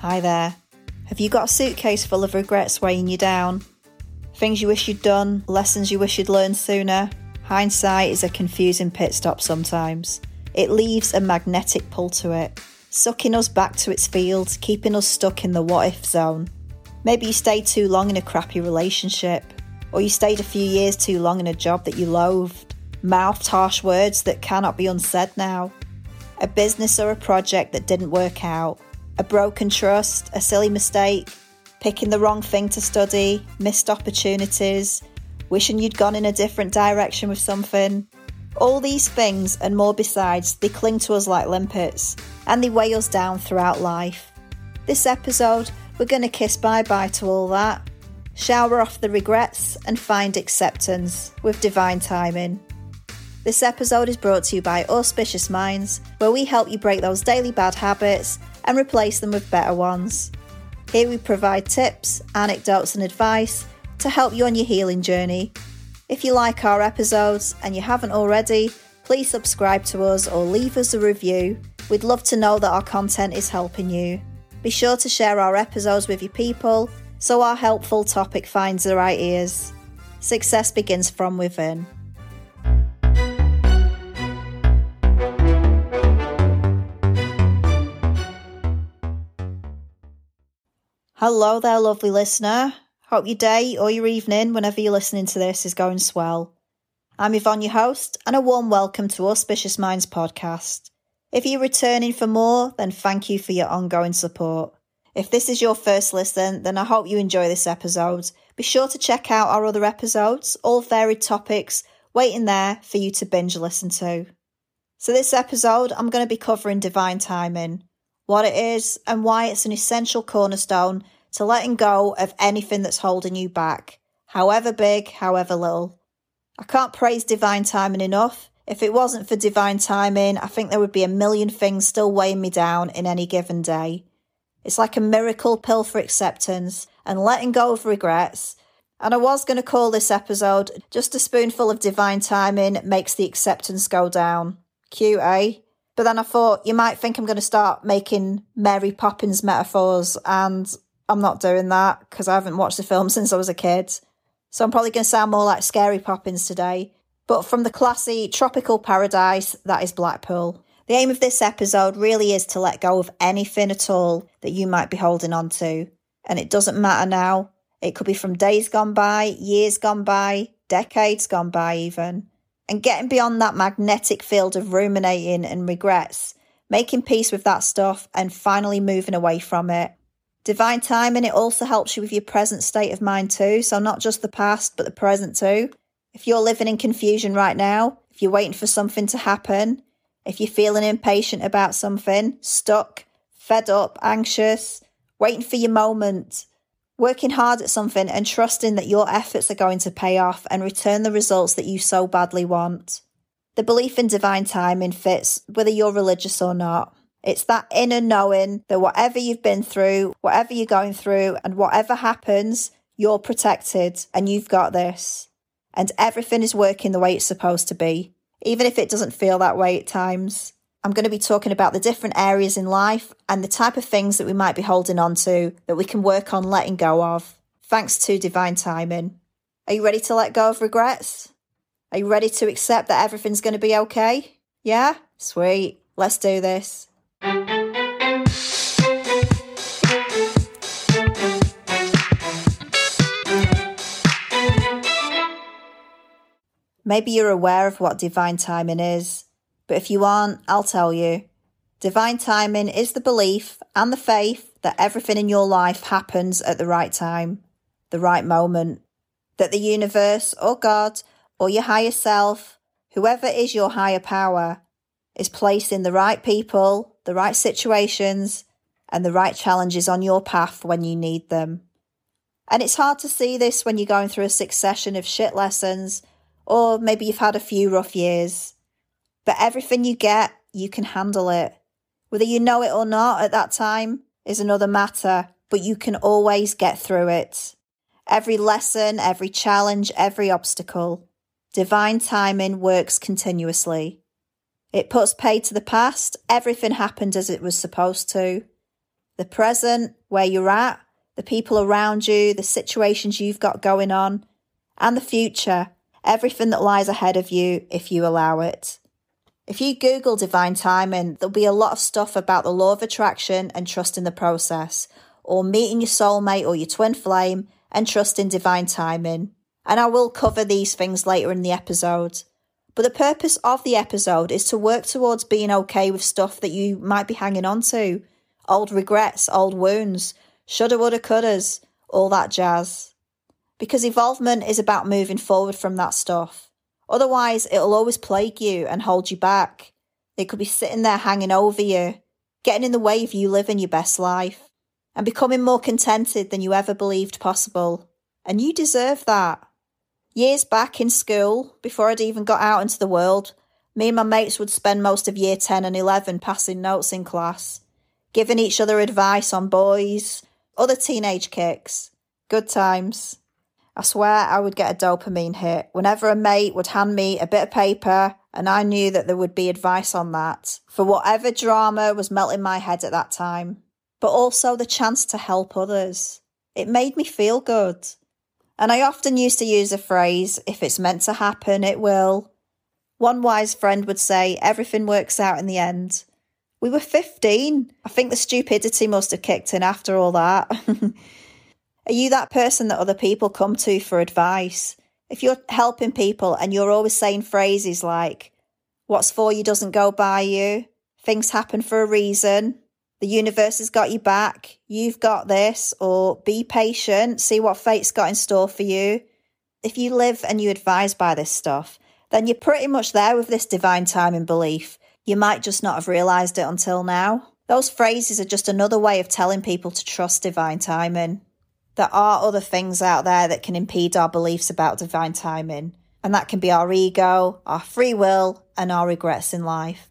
Hi there. Have you got a suitcase full of regrets weighing you down? Things you wish you'd done, lessons you wish you'd learned sooner? Hindsight is a confusing pit stop sometimes. It leaves a magnetic pull to it, sucking us back to its field, keeping us stuck in the what if zone. Maybe you stayed too long in a crappy relationship, or you stayed a few years too long in a job that you loathed, mouthed harsh words that cannot be unsaid now, a business or a project that didn't work out, a broken trust, a silly mistake, picking the wrong thing to study, missed opportunities, wishing you'd gone in a different direction with something. All these things and more besides, they cling to us like limpets and they weigh us down throughout life. This episode, we're going to kiss bye bye to all that, shower off the regrets, and find acceptance with divine timing. This episode is brought to you by Auspicious Minds, where we help you break those daily bad habits and replace them with better ones. Here we provide tips, anecdotes, and advice to help you on your healing journey. If you like our episodes and you haven't already, please subscribe to us or leave us a review. We'd love to know that our content is helping you. Be sure to share our episodes with your people so our helpful topic finds the right ears. Success begins from within. Hello there, lovely listener. Hope your day or your evening, whenever you're listening to this, is going swell. I'm Yvonne, your host, and a warm welcome to Auspicious Minds podcast. If you're returning for more, then thank you for your ongoing support. If this is your first listen, then I hope you enjoy this episode. Be sure to check out our other episodes, all varied topics, waiting there for you to binge listen to. So, this episode, I'm going to be covering divine timing, what it is, and why it's an essential cornerstone to letting go of anything that's holding you back, however big, however little. I can't praise divine timing enough. If it wasn't for divine timing, I think there would be a million things still weighing me down in any given day. It's like a miracle pill for acceptance and letting go of regrets. And I was going to call this episode Just a Spoonful of Divine Timing Makes the Acceptance Go Down. Cute, eh? But then I thought you might think I'm going to start making Mary Poppins metaphors, and I'm not doing that because I haven't watched the film since I was a kid. So I'm probably going to sound more like Scary Poppins today. But from the classy tropical paradise that is Blackpool. The aim of this episode really is to let go of anything at all that you might be holding on to. And it doesn't matter now. It could be from days gone by, years gone by, decades gone by, even. And getting beyond that magnetic field of ruminating and regrets, making peace with that stuff, and finally moving away from it. Divine timing, it also helps you with your present state of mind too. So, not just the past, but the present too. If you're living in confusion right now, if you're waiting for something to happen, if you're feeling impatient about something, stuck, fed up, anxious, waiting for your moment, working hard at something and trusting that your efforts are going to pay off and return the results that you so badly want. The belief in divine timing fits whether you're religious or not. It's that inner knowing that whatever you've been through, whatever you're going through, and whatever happens, you're protected and you've got this. And everything is working the way it's supposed to be, even if it doesn't feel that way at times. I'm going to be talking about the different areas in life and the type of things that we might be holding on to that we can work on letting go of, thanks to divine timing. Are you ready to let go of regrets? Are you ready to accept that everything's going to be okay? Yeah? Sweet. Let's do this. Maybe you're aware of what divine timing is, but if you aren't, I'll tell you. Divine timing is the belief and the faith that everything in your life happens at the right time, the right moment, that the universe or God or your higher self, whoever is your higher power, is placing the right people, the right situations, and the right challenges on your path when you need them. And it's hard to see this when you're going through a succession of shit lessons, or maybe you've had a few rough years. But everything you get, you can handle it. Whether you know it or not at that time is another matter, but you can always get through it. Every lesson, every challenge, every obstacle. Divine timing works continuously. It puts pay to the past. Everything happened as it was supposed to. the present, where you're at, the people around you, the situations you've got going on, and the future, everything that lies ahead of you if you allow it. If you Google divine timing, there'll be a lot of stuff about the law of attraction and trust in the process, or meeting your soulmate or your twin flame and trust in divine timing. And I will cover these things later in the episode. But the purpose of the episode is to work towards being okay with stuff that you might be hanging on to old regrets, old wounds, shoulda, woulda, couldas, all that jazz. Because evolvement is about moving forward from that stuff. Otherwise, it'll always plague you and hold you back. It could be sitting there hanging over you, getting in the way of you living your best life and becoming more contented than you ever believed possible. And you deserve that. Years back in school, before I'd even got out into the world, me and my mates would spend most of year 10 and 11 passing notes in class, giving each other advice on boys, other teenage kicks. Good times. I swear I would get a dopamine hit whenever a mate would hand me a bit of paper and I knew that there would be advice on that for whatever drama was melting my head at that time, but also the chance to help others. It made me feel good. And I often used to use a phrase if it's meant to happen, it will. One wise friend would say, everything works out in the end. We were 15. I think the stupidity must have kicked in after all that. Are you that person that other people come to for advice? If you're helping people and you're always saying phrases like, what's for you doesn't go by you, things happen for a reason, the universe has got you back. You've got this, or be patient, see what fate's got in store for you. If you live and you advise by this stuff, then you're pretty much there with this divine timing belief. You might just not have realised it until now. Those phrases are just another way of telling people to trust divine timing. There are other things out there that can impede our beliefs about divine timing, and that can be our ego, our free will, and our regrets in life.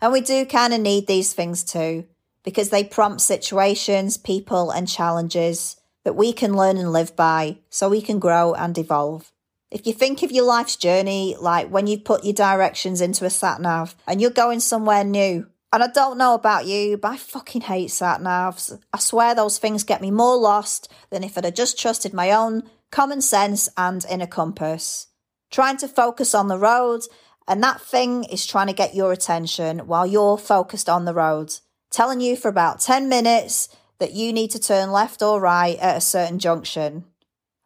And we do kind of need these things too because they prompt situations, people, and challenges that we can learn and live by so we can grow and evolve. If you think of your life's journey like when you put your directions into a sat nav and you're going somewhere new, and I don't know about you, but I fucking hate sat navs. I swear those things get me more lost than if I'd have just trusted my own common sense and inner compass. Trying to focus on the road, and that thing is trying to get your attention while you're focused on the road telling you for about 10 minutes that you need to turn left or right at a certain junction.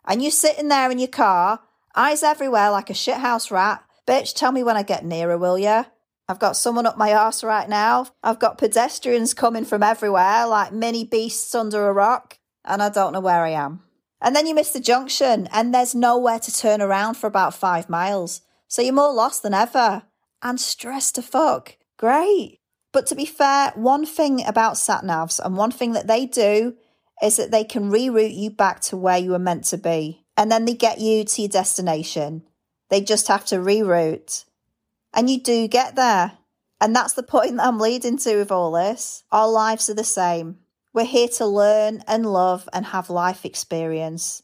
And you're sitting there in your car, eyes everywhere like a shithouse rat. Bitch, tell me when I get nearer, will ya? I've got someone up my arse right now. I've got pedestrians coming from everywhere like mini beasts under a rock, and I don't know where I am. And then you miss the junction, and there's nowhere to turn around for about five miles. So you're more lost than ever and stressed to fuck. Great. But to be fair, one thing about sat navs and one thing that they do is that they can reroute you back to where you were meant to be. And then they get you to your destination. They just have to reroute. And you do get there. And that's the point that I'm leading to with all this. Our lives are the same. We're here to learn and love and have life experience.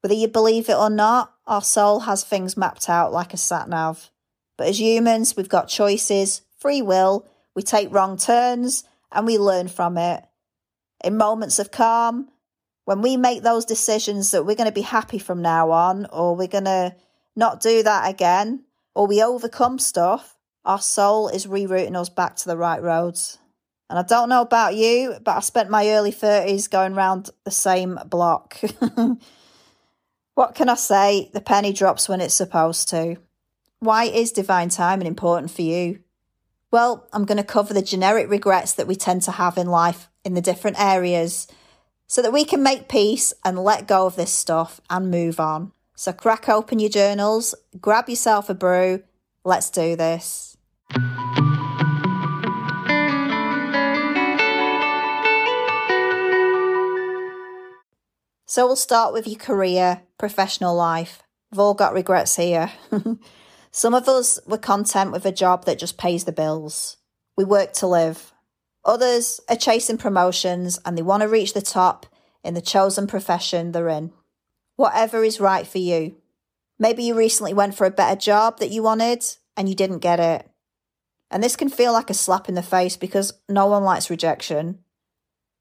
Whether you believe it or not, our soul has things mapped out like a sat nav. But as humans, we've got choices, free will, we take wrong turns and we learn from it. In moments of calm, when we make those decisions that we're going to be happy from now on, or we're going to not do that again, or we overcome stuff, our soul is rerouting us back to the right roads. And I don't know about you, but I spent my early 30s going round the same block. what can I say? The penny drops when it's supposed to. Why is divine timing important for you? Well, I'm going to cover the generic regrets that we tend to have in life in the different areas so that we can make peace and let go of this stuff and move on. So crack open your journals, grab yourself a brew, let's do this. So we'll start with your career, professional life. We've all got regrets here. Some of us were content with a job that just pays the bills. We work to live. Others are chasing promotions and they want to reach the top in the chosen profession they're in. Whatever is right for you. Maybe you recently went for a better job that you wanted and you didn't get it. And this can feel like a slap in the face because no one likes rejection.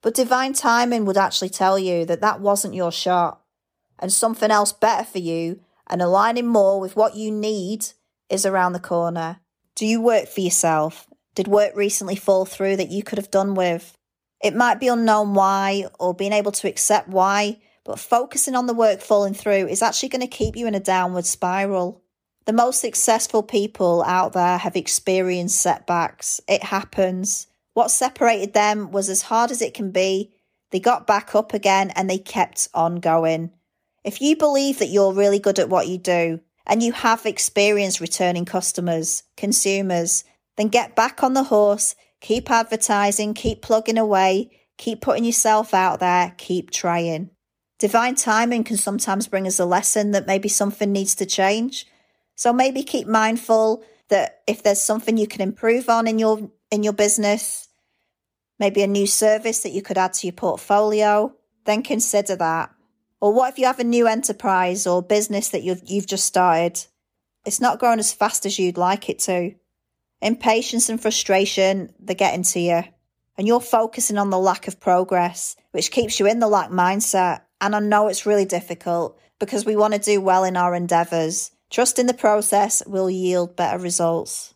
But divine timing would actually tell you that that wasn't your shot and something else better for you and aligning more with what you need is around the corner. Do you work for yourself? Did work recently fall through that you could have done with? It might be unknown why or being able to accept why, but focusing on the work falling through is actually going to keep you in a downward spiral. The most successful people out there have experienced setbacks. It happens. What separated them was as hard as it can be. They got back up again and they kept on going. If you believe that you're really good at what you do and you have experience returning customers, consumers, then get back on the horse, keep advertising, keep plugging away, keep putting yourself out there, keep trying. Divine timing can sometimes bring us a lesson that maybe something needs to change. So maybe keep mindful that if there's something you can improve on in your in your business, maybe a new service that you could add to your portfolio, then consider that. Or what if you have a new enterprise or business that you've, you've just started? It's not growing as fast as you'd like it to. Impatience and frustration, they're getting to you. And you're focusing on the lack of progress, which keeps you in the lack mindset. And I know it's really difficult because we want to do well in our endeavours. Trust in the process will yield better results.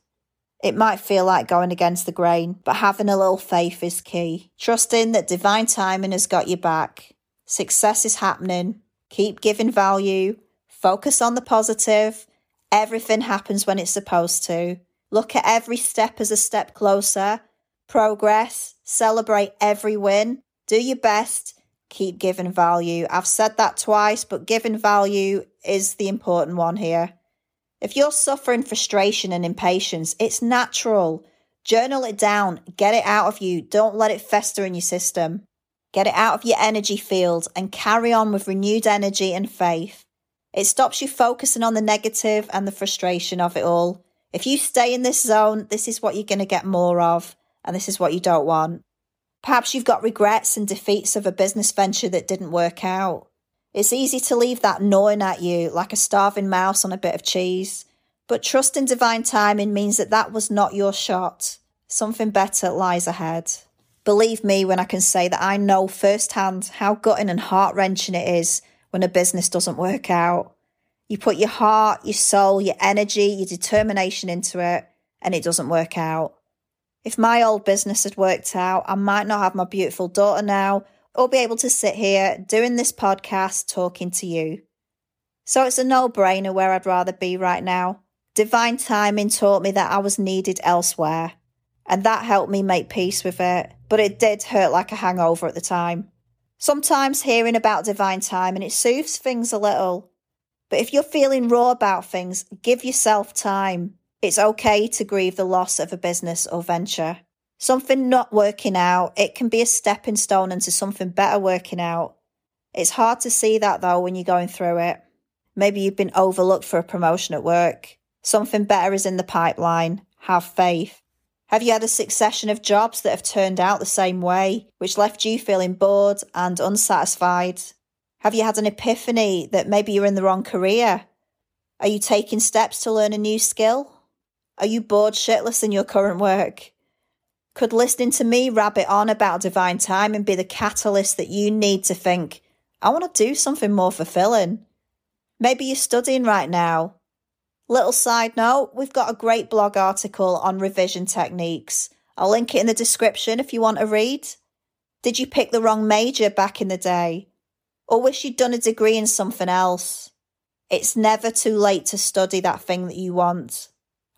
It might feel like going against the grain, but having a little faith is key. Trusting that divine timing has got your back Success is happening. Keep giving value. Focus on the positive. Everything happens when it's supposed to. Look at every step as a step closer. Progress. Celebrate every win. Do your best. Keep giving value. I've said that twice, but giving value is the important one here. If you're suffering frustration and impatience, it's natural. Journal it down, get it out of you. Don't let it fester in your system. Get it out of your energy field and carry on with renewed energy and faith. It stops you focusing on the negative and the frustration of it all. If you stay in this zone, this is what you're going to get more of, and this is what you don't want. Perhaps you've got regrets and defeats of a business venture that didn't work out. It's easy to leave that gnawing at you like a starving mouse on a bit of cheese. But trust in divine timing means that that was not your shot. Something better lies ahead. Believe me when I can say that I know firsthand how gutting and heart wrenching it is when a business doesn't work out. You put your heart, your soul, your energy, your determination into it, and it doesn't work out. If my old business had worked out, I might not have my beautiful daughter now or be able to sit here doing this podcast talking to you. So it's a no brainer where I'd rather be right now. Divine timing taught me that I was needed elsewhere, and that helped me make peace with it but it did hurt like a hangover at the time. Sometimes hearing about divine time and it soothes things a little. But if you're feeling raw about things, give yourself time. It's okay to grieve the loss of a business or venture. Something not working out, it can be a stepping stone into something better working out. It's hard to see that though when you're going through it. Maybe you've been overlooked for a promotion at work. Something better is in the pipeline. Have faith. Have you had a succession of jobs that have turned out the same way, which left you feeling bored and unsatisfied? Have you had an epiphany that maybe you're in the wrong career? Are you taking steps to learn a new skill? Are you bored shitless in your current work? Could listening to me rabbit on about divine time and be the catalyst that you need to think, I want to do something more fulfilling? Maybe you're studying right now Little side note, we've got a great blog article on revision techniques. I'll link it in the description if you want to read. Did you pick the wrong major back in the day? Or wish you'd done a degree in something else? It's never too late to study that thing that you want.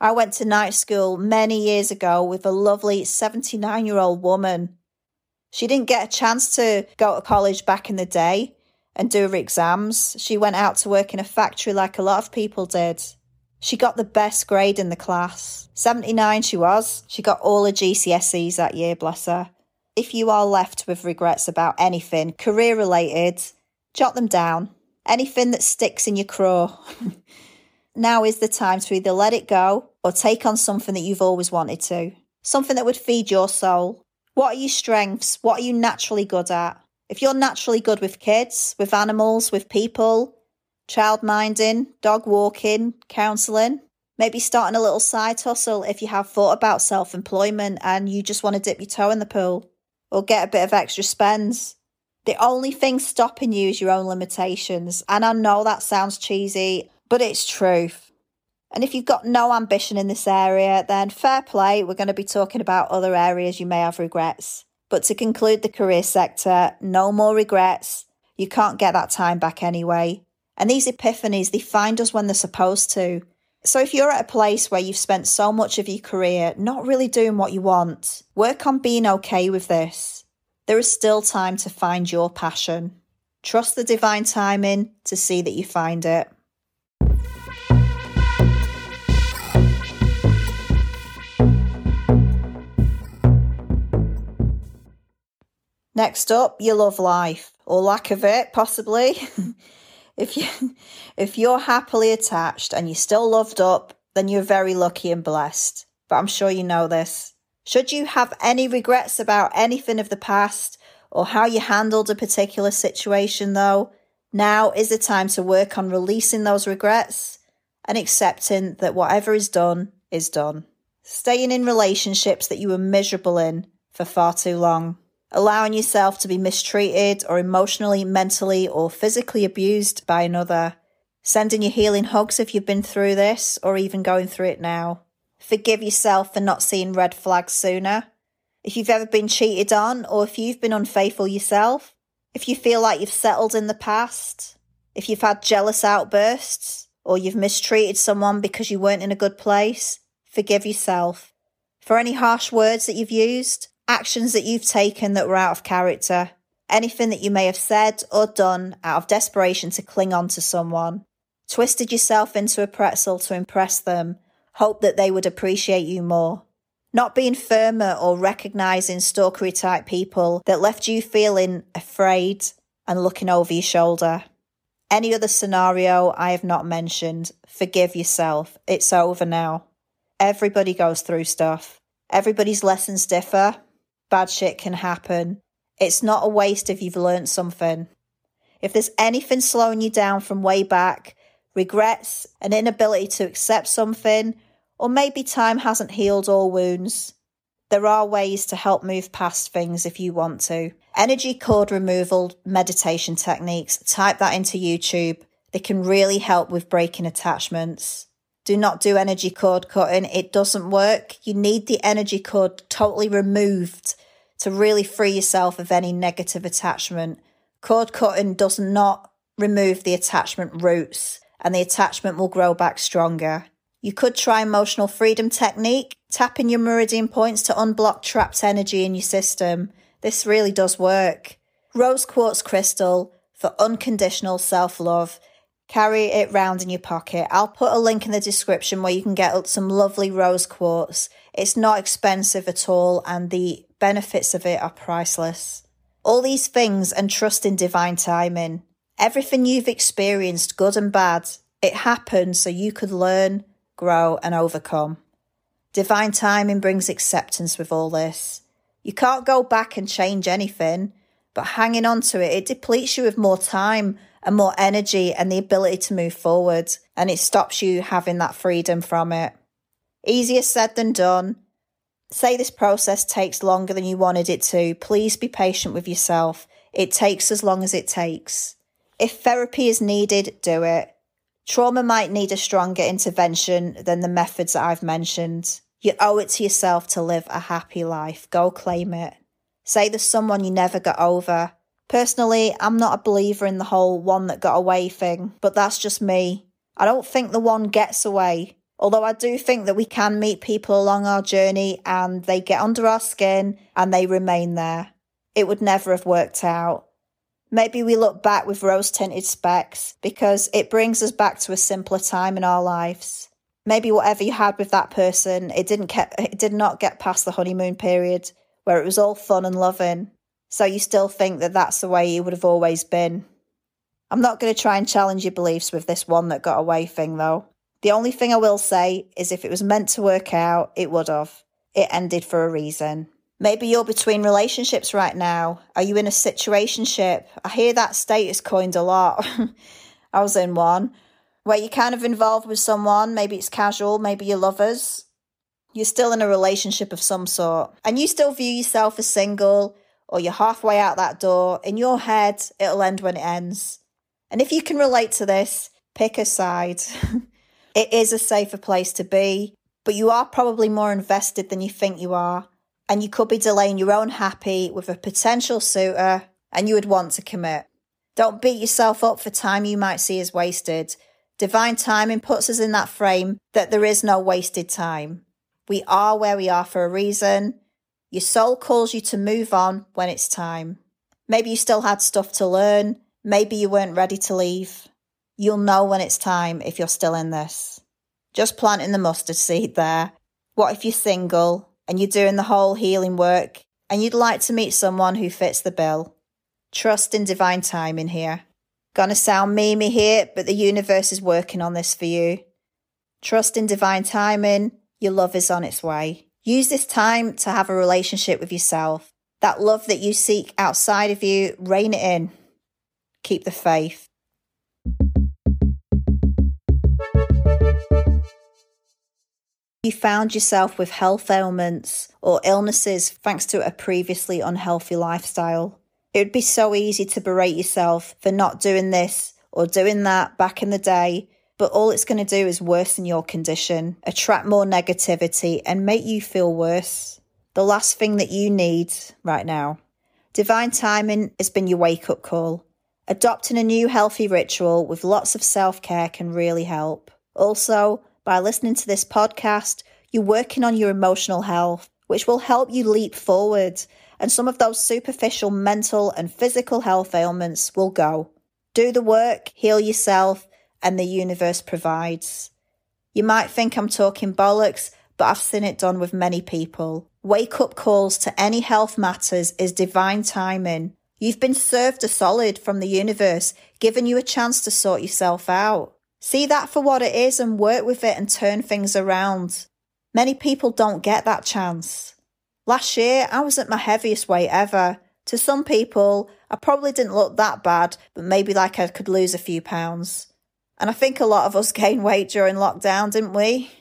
I went to night school many years ago with a lovely 79 year old woman. She didn't get a chance to go to college back in the day and do her exams. She went out to work in a factory like a lot of people did. She got the best grade in the class. 79 she was. She got all her GCSEs that year, bless her. If you are left with regrets about anything career related, jot them down. Anything that sticks in your craw. now is the time to either let it go or take on something that you've always wanted to. Something that would feed your soul. What are your strengths? What are you naturally good at? If you're naturally good with kids, with animals, with people, child minding, dog walking, counselling, maybe starting a little side hustle if you have thought about self employment and you just want to dip your toe in the pool. or get a bit of extra spends. The only thing stopping you is your own limitations. And I know that sounds cheesy, but it's truth. And if you've got no ambition in this area, then fair play, we're going to be talking about other areas you may have regrets. But to conclude the career sector, no more regrets. You can't get that time back anyway. And these epiphanies, they find us when they're supposed to. So if you're at a place where you've spent so much of your career not really doing what you want, work on being okay with this. There is still time to find your passion. Trust the divine timing to see that you find it. Next up, your love life, or lack of it, possibly. if you if you're happily attached and you're still loved up, then you're very lucky and blessed. But I'm sure you know this. Should you have any regrets about anything of the past or how you handled a particular situation though, now is the time to work on releasing those regrets and accepting that whatever is done is done. Staying in relationships that you were miserable in for far too long allowing yourself to be mistreated or emotionally, mentally, or physically abused by another, sending you healing hugs if you've been through this or even going through it now. Forgive yourself for not seeing red flags sooner. If you've ever been cheated on or if you've been unfaithful yourself, if you feel like you've settled in the past, if you've had jealous outbursts, or you've mistreated someone because you weren't in a good place, forgive yourself. For any harsh words that you've used, actions that you've taken that were out of character, anything that you may have said or done out of desperation to cling on to someone, twisted yourself into a pretzel to impress them, hope that they would appreciate you more. Not being firmer or recognizing stalkery type people that left you feeling afraid and looking over your shoulder. Any other scenario I have not mentioned, forgive yourself. It's over now. Everybody goes through stuff. Everybody's lessons differ, bad shit can happen. It's not a waste if you've learned something. If there's anything slowing you down from way back, regrets, an inability to accept something, or maybe time hasn't healed all wounds, there are ways to help move past things if you want to. Energy cord removal meditation techniques, type that into YouTube. They can really help with breaking attachments. Do not do energy cord cutting. It doesn't work. You need the energy cord totally removed to really free yourself of any negative attachment. Cord cutting does not remove the attachment roots and the attachment will grow back stronger. You could try emotional freedom technique, tapping your meridian points to unblock trapped energy in your system. This really does work. Rose quartz crystal for unconditional self love. Carry it round in your pocket. I'll put a link in the description where you can get some lovely rose quartz. It's not expensive at all, and the benefits of it are priceless. All these things and trust in divine timing. Everything you've experienced, good and bad, it happened so you could learn, grow, and overcome. Divine timing brings acceptance with all this. You can't go back and change anything, but hanging on to it, it depletes you with more time and more energy and the ability to move forward, and it stops you having that freedom from it. Easier said than done, Say this process takes longer than you wanted it to. Please be patient with yourself. It takes as long as it takes. If therapy is needed, do it. Trauma might need a stronger intervention than the methods that I've mentioned. You owe it to yourself to live a happy life. Go claim it. Say there's someone you never got over. Personally, I'm not a believer in the whole one that got away thing, but that's just me. I don't think the one gets away. Although I do think that we can meet people along our journey and they get under our skin and they remain there. It would never have worked out. Maybe we look back with rose tinted specs because it brings us back to a simpler time in our lives. Maybe whatever you had with that person, it didn't get, it did not get past the honeymoon period where it was all fun and loving. So you still think that that's the way you would have always been. I'm not going to try and challenge your beliefs with this one that got away thing though. The only thing I will say is if it was meant to work out, it would have. It ended for a reason. Maybe you're between relationships right now. Are you in a situationship? I hear that status coined a lot. I was in one where you're kind of involved with someone. Maybe it's casual, maybe you're lovers. You're still in a relationship of some sort, and you still view yourself as single, or you're halfway out that door, in your head, it'll end when it ends. And if you can relate to this, pick a side. it is a safer place to be, but you are probably more invested than you think you are. And you could be delaying your own happy with a potential suitor and you would want to commit. Don't beat yourself up for time you might see as wasted. Divine timing puts us in that frame that there is no wasted time. We are where we are for a reason, your soul calls you to move on when it's time. Maybe you still had stuff to learn. Maybe you weren't ready to leave. You'll know when it's time if you're still in this. Just planting the mustard seed there. What if you're single and you're doing the whole healing work and you'd like to meet someone who fits the bill? Trust in divine timing here. Gonna sound memey here, but the universe is working on this for you. Trust in divine timing. Your love is on its way. Use this time to have a relationship with yourself. That love that you seek outside of you, rein it in. Keep the faith. You found yourself with health ailments or illnesses thanks to a previously unhealthy lifestyle. It would be so easy to berate yourself for not doing this or doing that back in the day but all it's going to do is worsen your condition, attract more negativity, and make you feel worse. The last thing that you need right now. Divine timing has been your wake up call. Adopting a new healthy ritual with lots of self care can really help. Also, by listening to this podcast, you're working on your emotional health, which will help you leap forward, and some of those superficial mental and physical health ailments will go. Do the work, heal yourself, and the universe provides. You might think I'm talking bollocks, but I've seen it done with many people. Wake up calls to any health matters is divine timing. You've been served a solid from the universe, giving you a chance to sort yourself out. See that for what it is and work with it and turn things around. Many people don't get that chance. Last year, I was at my heaviest weight ever. To some people, I probably didn't look that bad, but maybe like I could lose a few pounds. And I think a lot of us gained weight during lockdown, didn't we?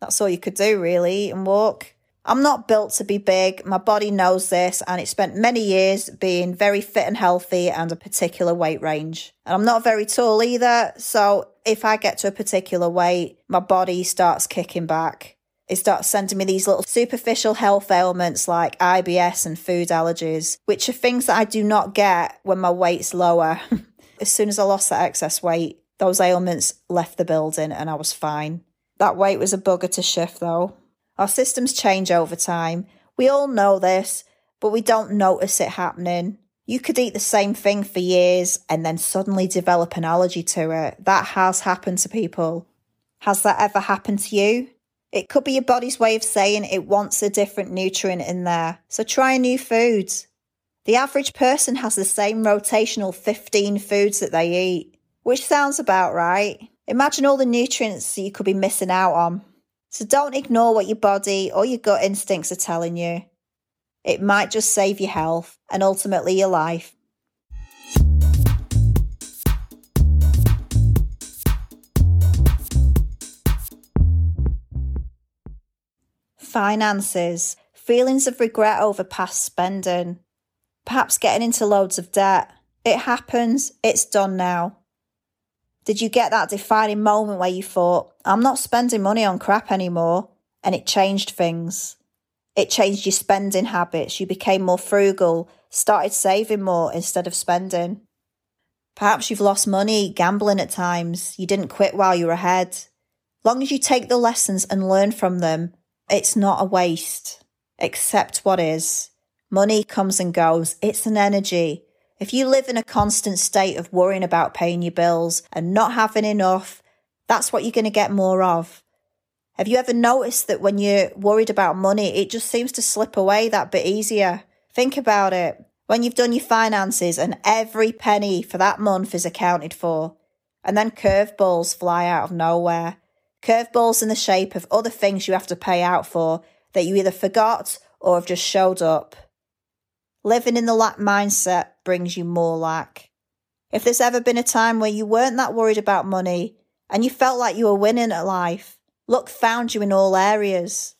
That's all you could do, really, and walk. I'm not built to be big. My body knows this, and it spent many years being very fit and healthy and a particular weight range. And I'm not very tall either, so if I get to a particular weight, my body starts kicking back. It starts sending me these little superficial health ailments like IBS and food allergies, which are things that I do not get when my weight's lower. as soon as I lost that excess weight, those ailments left the building and I was fine. That weight was a bugger to shift though. Our systems change over time. We all know this, but we don't notice it happening. You could eat the same thing for years and then suddenly develop an allergy to it. That has happened to people. Has that ever happened to you? It could be your body's way of saying it wants a different nutrient in there. So try a new food. The average person has the same rotational 15 foods that they eat which sounds about right. Imagine all the nutrients you could be missing out on. So don't ignore what your body or your gut instincts are telling you. It might just save your health and ultimately your life. Finances, feelings of regret over past spending, perhaps getting into loads of debt. It happens, it's done now. Did you get that defining moment where you thought, I'm not spending money on crap anymore? And it changed things. It changed your spending habits. You became more frugal, started saving more instead of spending. Perhaps you've lost money gambling at times. You didn't quit while you were ahead. Long as you take the lessons and learn from them, it's not a waste. Accept what is. Money comes and goes. It's an energy. If you live in a constant state of worrying about paying your bills and not having enough, that's what you're going to get more of. Have you ever noticed that when you're worried about money, it just seems to slip away that bit easier? Think about it. When you've done your finances and every penny for that month is accounted for, and then curveballs fly out of nowhere. Curveballs in the shape of other things you have to pay out for that you either forgot or have just showed up. Living in the lack mindset brings you more lack. If there's ever been a time where you weren't that worried about money and you felt like you were winning at life, luck found you in all areas.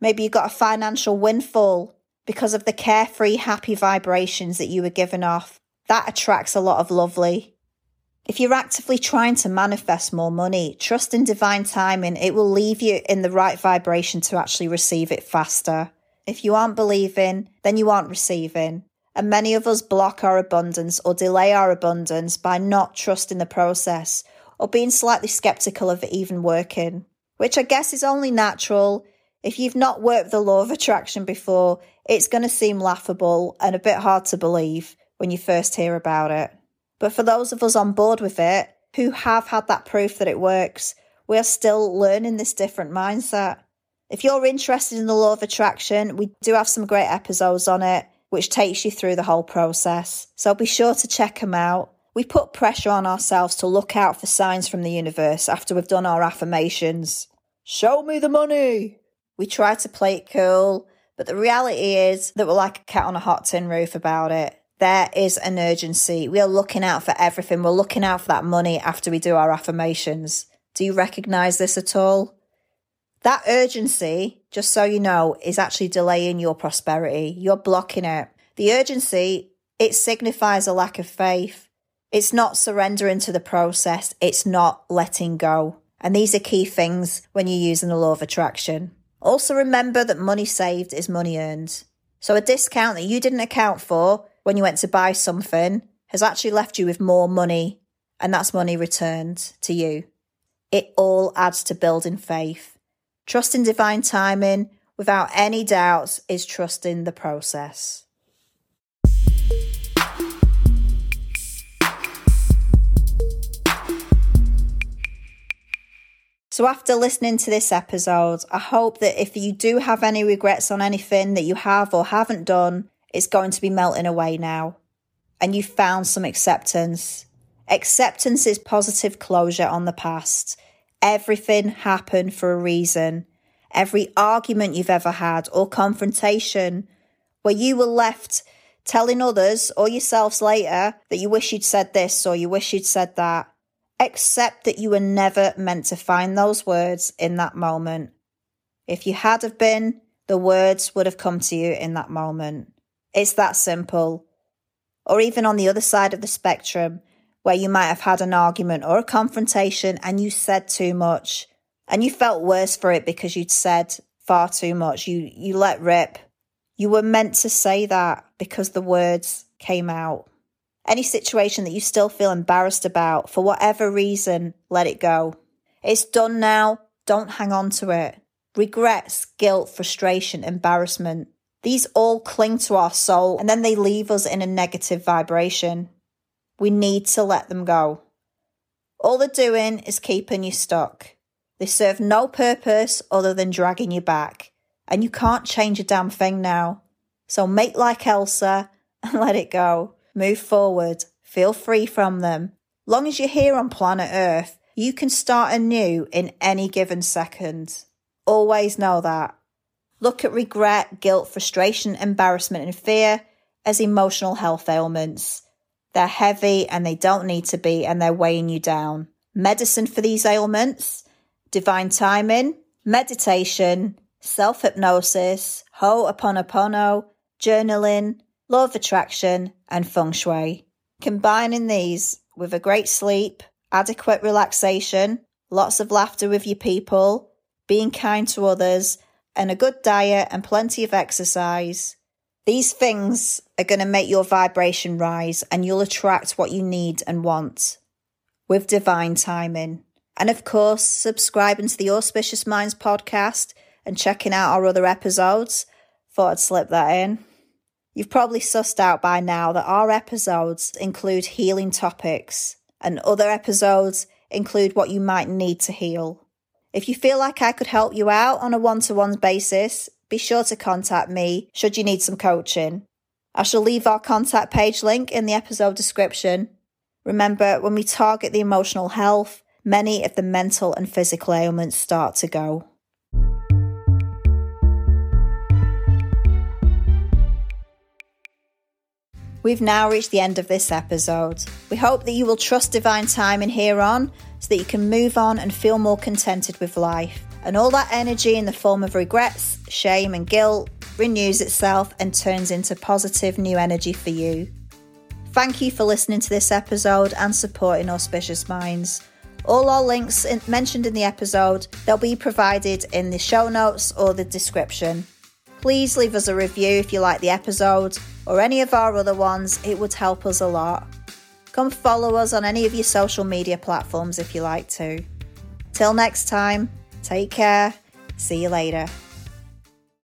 Maybe you got a financial windfall because of the carefree, happy vibrations that you were giving off. That attracts a lot of lovely. If you're actively trying to manifest more money, trust in divine timing. It will leave you in the right vibration to actually receive it faster. If you aren't believing, then you aren't receiving. And many of us block our abundance or delay our abundance by not trusting the process or being slightly skeptical of it even working, which I guess is only natural. If you've not worked the law of attraction before, it's going to seem laughable and a bit hard to believe when you first hear about it. But for those of us on board with it, who have had that proof that it works, we are still learning this different mindset. If you're interested in the law of attraction, we do have some great episodes on it, which takes you through the whole process. So be sure to check them out. We put pressure on ourselves to look out for signs from the universe after we've done our affirmations. Show me the money! We try to play it cool, but the reality is that we're like a cat on a hot tin roof about it there is an urgency. We are looking out for everything. We're looking out for that money after we do our affirmations. Do you recognize this at all? That urgency, just so you know, is actually delaying your prosperity. You're blocking it. The urgency, it signifies a lack of faith. It's not surrendering to the process. It's not letting go. And these are key things when you're using the law of attraction. Also remember that money saved is money earned. So a discount that you didn't account for when you went to buy something has actually left you with more money, and that's money returned to you. It all adds to building faith. Trusting divine timing without any doubts is trusting the process. So, after listening to this episode, I hope that if you do have any regrets on anything that you have or haven't done, it's going to be melting away now. And you've found some acceptance. Acceptance is positive closure on the past. Everything happened for a reason. Every argument you've ever had or confrontation where you were left telling others or yourselves later that you wish you'd said this or you wish you'd said that. Accept that you were never meant to find those words in that moment. If you had have been, the words would have come to you in that moment. It's that simple. Or even on the other side of the spectrum, where you might have had an argument or a confrontation and you said too much and you felt worse for it because you'd said far too much. You, you let rip. You were meant to say that because the words came out. Any situation that you still feel embarrassed about, for whatever reason, let it go. It's done now. Don't hang on to it. Regrets, guilt, frustration, embarrassment. These all cling to our soul and then they leave us in a negative vibration. We need to let them go. All they're doing is keeping you stuck. They serve no purpose other than dragging you back. And you can't change a damn thing now. So make like Elsa and let it go. Move forward. Feel free from them. Long as you're here on planet Earth, you can start anew in any given second. Always know that. Look at regret, guilt, frustration, embarrassment, and fear as emotional health ailments. They're heavy and they don't need to be, and they're weighing you down. Medicine for these ailments, divine timing, meditation, self hypnosis, Ho'oponopono, journaling, law of attraction, and feng shui. Combining these with a great sleep, adequate relaxation, lots of laughter with your people, being kind to others, and a good diet and plenty of exercise, these things are going to make your vibration rise and you'll attract what you need and want with divine timing. And of course, subscribing to the Auspicious Minds podcast and checking out our other episodes. Thought I'd slip that in. You've probably sussed out by now that our episodes include healing topics, and other episodes include what you might need to heal. If you feel like I could help you out on a one to one basis, be sure to contact me should you need some coaching. I shall leave our contact page link in the episode description. Remember, when we target the emotional health, many of the mental and physical ailments start to go. We've now reached the end of this episode. We hope that you will trust divine timing here on so that you can move on and feel more contented with life. And all that energy in the form of regrets, shame, and guilt, renews itself, and turns into positive new energy for you. Thank you for listening to this episode and supporting Auspicious Minds. All our links in, mentioned in the episode, they'll be provided in the show notes or the description. Please leave us a review if you like the episode or any of our other ones, it would help us a lot. Come follow us on any of your social media platforms if you like to. Till next time, take care. See you later.